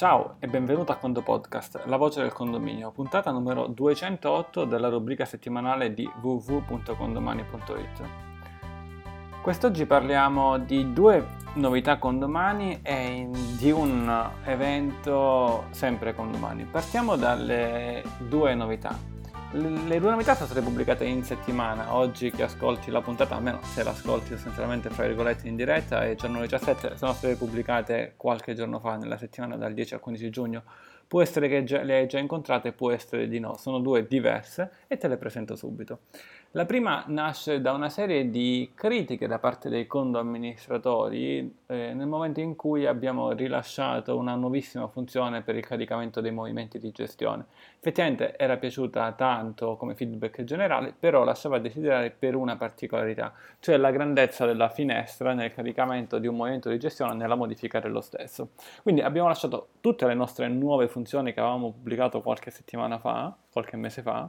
Ciao e benvenuto a Condo Podcast, la voce del condominio, puntata numero 208 della rubrica settimanale di www.condomani.it. Quest'oggi parliamo di due novità condomani e di un evento sempre condomani. Partiamo dalle due novità. Le due novità sono state pubblicate in settimana, oggi che ascolti la puntata, almeno se l'ascolti essenzialmente fra virgolette in diretta, è giorno 17, sono state pubblicate qualche giorno fa, nella settimana dal 10 al 15 giugno. Può essere che le hai già incontrate, può essere di no, sono due diverse e te le presento subito. La prima nasce da una serie di critiche da parte dei condo amministratori eh, nel momento in cui abbiamo rilasciato una nuovissima funzione per il caricamento dei movimenti di gestione. Effettivamente era piaciuta tanto come feedback generale, però lasciava desiderare per una particolarità, cioè la grandezza della finestra nel caricamento di un movimento di gestione nella modifica dello stesso. Quindi abbiamo lasciato tutte le nostre nuove funzioni che avevamo pubblicato qualche settimana fa, qualche mese fa,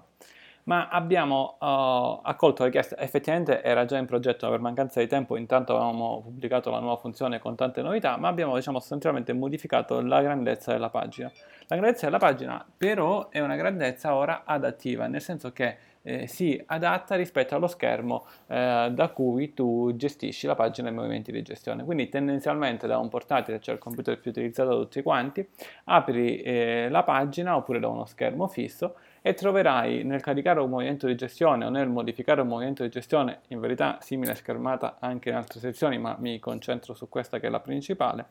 ma abbiamo uh, accolto la richiesta, effettivamente era già in progetto, per mancanza di tempo intanto avevamo pubblicato la nuova funzione con tante novità, ma abbiamo diciamo sostanzialmente modificato la grandezza della pagina. La grandezza della pagina però è una grandezza ora adattiva, nel senso che eh, si adatta rispetto allo schermo eh, da cui tu gestisci la pagina e i movimenti di gestione. Quindi tendenzialmente da un portatile, cioè il computer più utilizzato da tutti quanti, apri eh, la pagina oppure da uno schermo fisso e troverai nel caricare un movimento di gestione o nel modificare un movimento di gestione, in verità simile schermata anche in altre sezioni, ma mi concentro su questa che è la principale,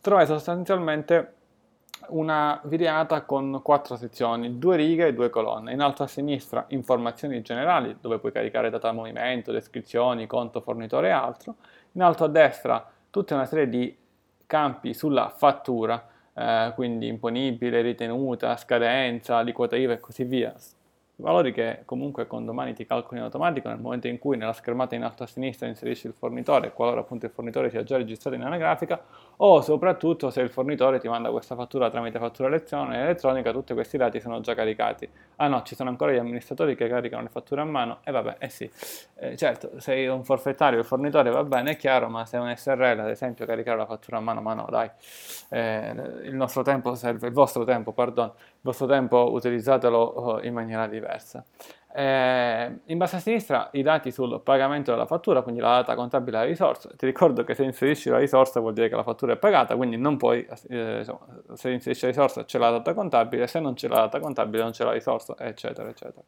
troverai sostanzialmente una viriata con quattro sezioni, due righe e due colonne. In alto a sinistra informazioni generali, dove puoi caricare data movimento, descrizioni, conto, fornitore e altro. In alto a destra tutta una serie di campi sulla fattura, eh, quindi imponibile, ritenuta, scadenza, aliquota IVA e così via, valori che comunque con domani ti calcoli in automatico nel momento in cui nella schermata in alto a sinistra inserisci il fornitore, qualora appunto il fornitore sia già registrato in anagrafica, o soprattutto se il fornitore ti manda questa fattura tramite fattura elettronica, tutti questi dati sono già caricati. Ah no, ci sono ancora gli amministratori che caricano le fatture a mano, e vabbè, eh sì, eh, certo, sei un forfettario, il fornitore va bene, è chiaro, ma se è un SRL, ad esempio, caricare la fattura a mano, ma no, dai, eh, il nostro tempo serve, il vostro tempo, pardon, il vostro tempo utilizzatelo oh, in maniera diversa diversa. Eh, in basso a sinistra i dati sul pagamento della fattura, quindi la data contabile della risorsa. Ti ricordo che se inserisci la risorsa vuol dire che la fattura è pagata, quindi non puoi, eh, insomma, se inserisci la risorsa c'è la data contabile, se non c'è la data contabile non c'è la risorsa, eccetera, eccetera.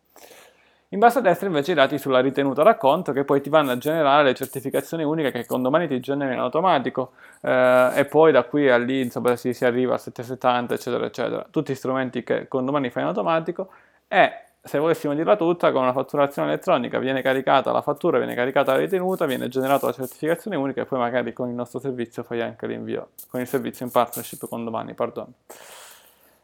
In basso a destra invece i dati sulla ritenuta racconto che poi ti vanno a generare le certificazioni uniche che Condomani ti genera in automatico eh, e poi da qui a lì insomma si, si arriva a 770 eccetera eccetera. Tutti strumenti che Condomani fa in automatico e se volessimo dirla tutta, con una fatturazione elettronica viene caricata la fattura, viene caricata la ritenuta, viene generata la certificazione unica e poi magari con il nostro servizio fai anche l'invio, con il servizio in partnership con domani, pardon.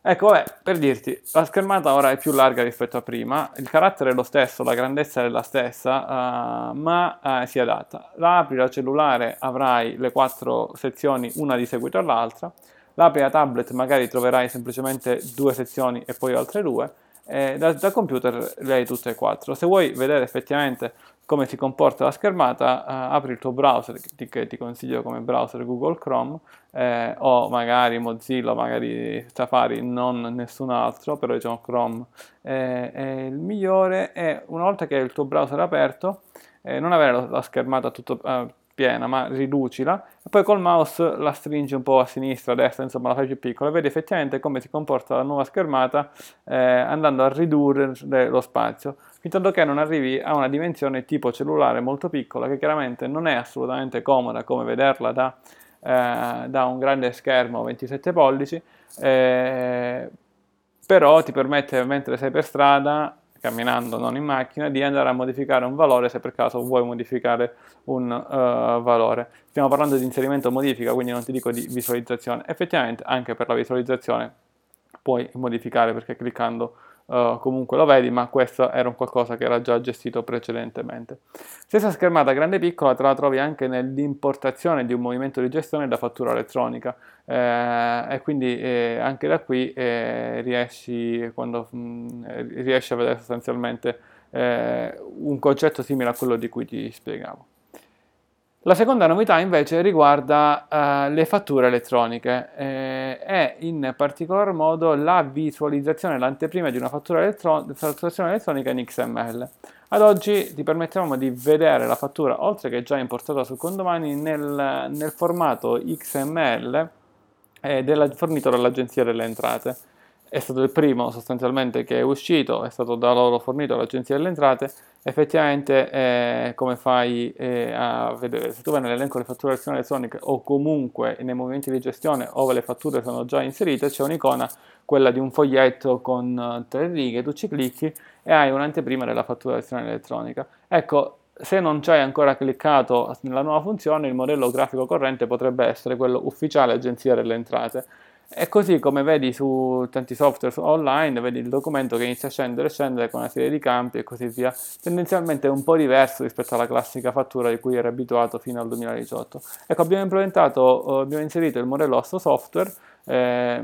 Ecco, vabbè, per dirti, la schermata ora è più larga rispetto a prima, il carattere è lo stesso, la grandezza è la stessa, uh, ma uh, si adatta. La apri la cellulare, avrai le quattro sezioni, una di seguito all'altra, l'apri la tablet, magari troverai semplicemente due sezioni e poi altre due, eh, da, da, computer le hai tutte e quattro. Se vuoi vedere effettivamente come si comporta la schermata, eh, apri il tuo browser, che ti, che ti, consiglio come browser Google Chrome, eh, o magari Mozilla, magari Safari, non nessun altro, però diciamo Chrome è il migliore e una volta che il tuo browser è aperto, eh, non avere la, la schermata tutto, eh, piena, ma riducila, e poi col mouse la stringi un po' a sinistra, a destra, insomma la fai più piccola, e vedi effettivamente come si comporta la nuova schermata eh, andando a ridurre lo spazio, fin tanto che non arrivi a una dimensione tipo cellulare molto piccola, che chiaramente non è assolutamente comoda come vederla da, eh, da un grande schermo 27 pollici, eh, però ti permette mentre sei per strada camminando, non in macchina, di andare a modificare un valore se per caso vuoi modificare un uh, valore. Stiamo parlando di inserimento modifica, quindi non ti dico di visualizzazione. Effettivamente anche per la visualizzazione puoi modificare perché cliccando uh, comunque lo vedi, ma questo era un qualcosa che era già gestito precedentemente. Stessa schermata grande e piccola te la trovi anche nell'importazione di un movimento di gestione da fattura elettronica eh, e quindi eh, anche da qui eh, riesci, quando, mh, mm, riesci a vedere sostanzialmente eh, un concetto simile a quello di cui ti spiegavo. La seconda novità invece riguarda uh, le fatture elettroniche eh, e in particolar modo la visualizzazione, l'anteprima di una fattura elettro- elettronica in XML. Ad oggi ti permettiamo di vedere la fattura, oltre che già importata su Condomani, nel, nel formato XML eh, della, fornito dall'Agenzia delle Entrate è stato il primo sostanzialmente che è uscito, è stato da loro fornito all'Agenzia delle Entrate, effettivamente eh, come fai eh, a vedere, se tu vai nell'elenco delle fatturazioni elettroniche o comunque nei movimenti di gestione ove le fatture sono già inserite, c'è un'icona, quella di un foglietto con eh, tre righe, tu ci clicchi e hai un'anteprima della fatturazione elettronica. Ecco, se non ci hai ancora cliccato nella nuova funzione, il modello grafico corrente potrebbe essere quello ufficiale Agenzia delle Entrate e così come vedi su tanti software online, vedi il documento che inizia a scendere e scendere con una serie di campi e così via. Tendenzialmente è un po' diverso rispetto alla classica fattura di cui eri abituato fino al 2018. Ecco, abbiamo implementato, eh, abbiamo inserito il modello a software eh,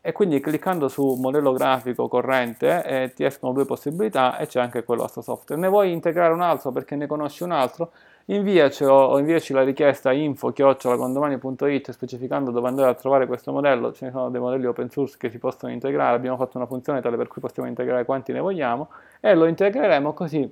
e quindi cliccando su modello grafico corrente eh, ti escono due possibilità e c'è anche quello a software. Ne vuoi integrare un altro perché ne conosci un altro? Inviaci o inviaci la richiesta info-condomani.it specificando dove andare a trovare questo modello, ce ne sono dei modelli open source che si possono integrare, abbiamo fatto una funzione tale per cui possiamo integrare quanti ne vogliamo e lo integreremo così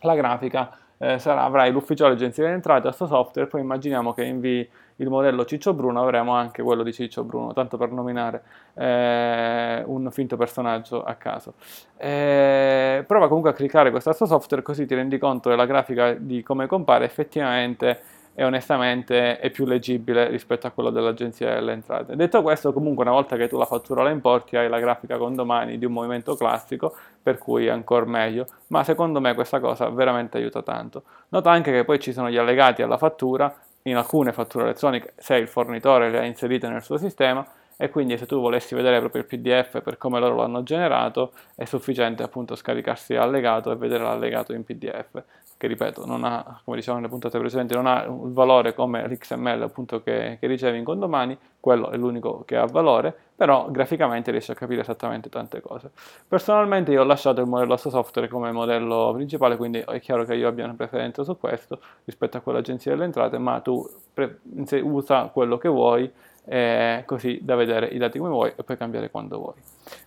la grafica eh, sarà, avrai l'ufficiale agenzia delle entrate a questo software, poi immaginiamo che invii il modello Ciccio Bruno, avremo anche quello di Ciccio Bruno, tanto per nominare eh, un finto personaggio a caso. Eh, prova comunque a cliccare questo software così ti rendi conto della grafica di come compare effettivamente e onestamente è più leggibile rispetto a quello dell'agenzia delle entrate. Detto questo, comunque una volta che tu la fattura la importi hai la grafica con domani di un movimento classico, per cui è ancora meglio, ma secondo me questa cosa veramente aiuta tanto. Nota anche che poi ci sono gli allegati alla fattura, in alcune fatture elettroniche, se il fornitore le ha inserite nel suo sistema, e quindi se tu volessi vedere proprio il PDF per come loro l'hanno generato è sufficiente appunto scaricarsi l'allegato e vedere l'allegato in PDF che ripeto non ha, come diciamo nelle puntate precedenti, non ha un valore come l'XML appunto che, che ricevi in condomani, quello è l'unico che ha valore, però graficamente riesce a capire esattamente tante cose. Personalmente io ho lasciato il modello software come modello principale, quindi è chiaro che io abbia una preferenza su questo rispetto a quell'agenzia delle entrate, ma tu pre- usa quello che vuoi eh, così da vedere i dati come vuoi e poi cambiare quando vuoi.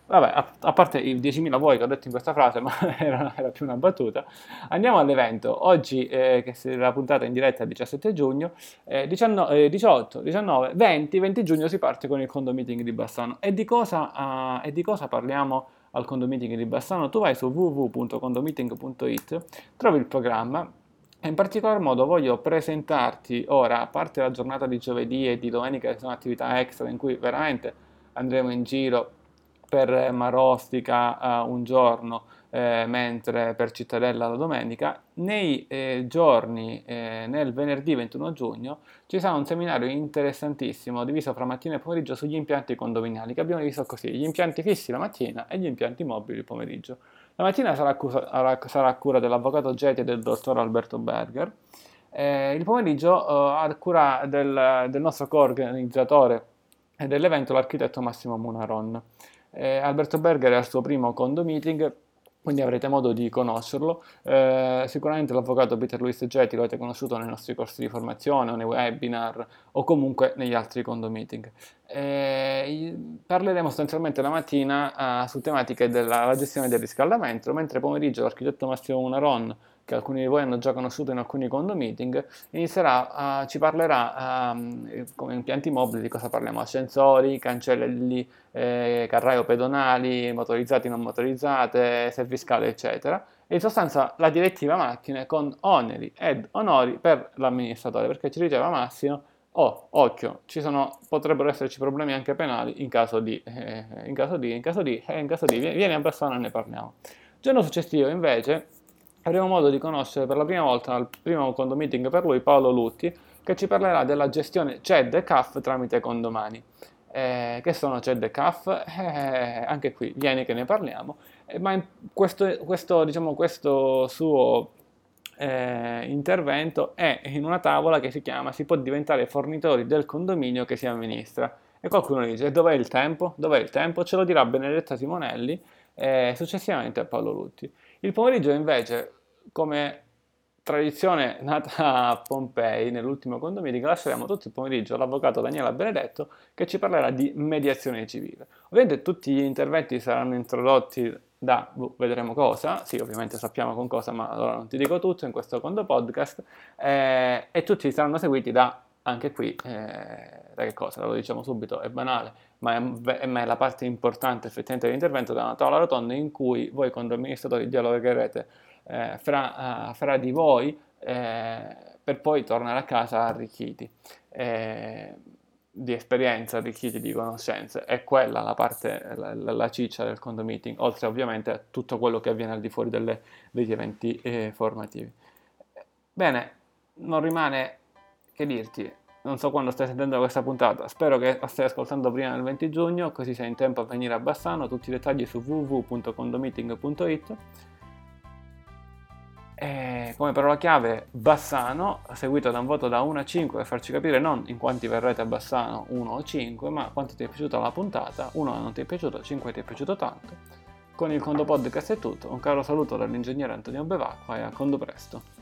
Vabbè, a, a parte i 10.000 vuoi che ho detto in questa frase, ma era, era più una battuta, andiamo all'evento. Oggi, eh, che è la puntata in diretta il 17 giugno, eh, 19, 18, 19, 20, 20 giugno si parte con il condo meeting di Bassano. E di cosa, uh, e di cosa parliamo al condo meeting di Bassano? Tu vai su www.condomeeting.it, trovi il programma in particolar modo voglio presentarti ora, a parte la giornata di giovedì e di domenica che sono attività extra in cui veramente andremo in giro per Marostica uh, un giorno, eh, mentre per Cittadella la domenica, nei eh, giorni, eh, nel venerdì 21 giugno, ci sarà un seminario interessantissimo diviso fra mattina e pomeriggio sugli impianti condominiali, che abbiamo diviso così, gli impianti fissi la mattina e gli impianti mobili il pomeriggio. La mattina sarà, a cura dell'avvocato Geti e del dottor Alberto Berger. Eh, il pomeriggio eh, a cura del, del nostro co-organizzatore dell'evento, l'architetto Massimo Munaron. Eh, Alberto Berger è al suo primo condo meeting quindi avrete modo di conoscerlo. Eh, sicuramente l'avvocato Peter Luis Getti lo avete conosciuto nei nostri corsi di formazione o nei webinar o comunque negli altri condo. Eh, parleremo sostanzialmente la mattina uh, su tematiche della gestione del riscaldamento, mentre pomeriggio l'architetto Massimo Unaron che alcuni di voi hanno già conosciuto in alcuni condo meeting, inizierà, uh, ci parlerà um, come impianti mobili di cosa parliamo, ascensori, cancelli, eh, carraio pedonali, motorizzati, non motorizzate, serviscale, eccetera. E in sostanza la direttiva macchine con oneri ed onori per l'amministratore, perché ci diceva Massimo, oh, occhio, sono, potrebbero esserci problemi anche penali in caso di, eh, in caso di, in caso di, eh, in caso di, vieni a persona e ne parliamo. Il giorno successivo invece avremo modo di conoscere per la prima volta al primo condo per lui Paolo Lutti che ci parlerà della gestione CED e CAF tramite condomani. Eh, che sono CED e CAF? Eh, anche qui vieni che ne parliamo, eh, ma questo, questo, diciamo, questo suo eh, intervento è in una tavola che si chiama si può diventare fornitori del condominio che si amministra. E qualcuno dice dov'è il tempo? Dov'è il tempo? Ce lo dirà Benedetta Simonelli e successivamente a Paolo Lutti. Il pomeriggio invece come tradizione nata a Pompei, nell'ultimo condominio, lasceremo tutto il pomeriggio all'avvocato Daniela Benedetto che ci parlerà di mediazione civile. Ovviamente tutti gli interventi saranno introdotti da, boh, vedremo cosa, sì ovviamente sappiamo con cosa, ma allora non ti dico tutto in questo secondo podcast, eh, e tutti saranno seguiti da, anche qui, eh, da che cosa? Lo diciamo subito, è banale, ma è, ma è la parte importante effettivamente dell'intervento, da una tavola rotonda in cui voi con amministratori dialogherete eh, fra, uh, fra, di voi eh, per poi tornare a casa arricchiti eh, di esperienza, arricchiti di conoscenze. È quella la parte, la, la, ciccia del condo meeting, oltre ovviamente a tutto quello che avviene al di fuori delle, degli eventi eh, formativi. Bene, non rimane che dirti, non so quando stai sentendo questa puntata, spero che la stai ascoltando prima del 20 giugno, così sei in tempo a venire a Bassano, tutti i dettagli su www.condomeeting.it e come parola chiave Bassano, seguito da un voto da 1 a 5 per farci capire non in quanti verrete a Bassano 1 o 5, ma quanto ti è piaciuta la puntata, 1 non ti è piaciuto, 5 ti è piaciuto tanto. Con il Condo Podcast è tutto, un caro saluto dall'ingegnere Antonio Bevacqua e a Condo Presto.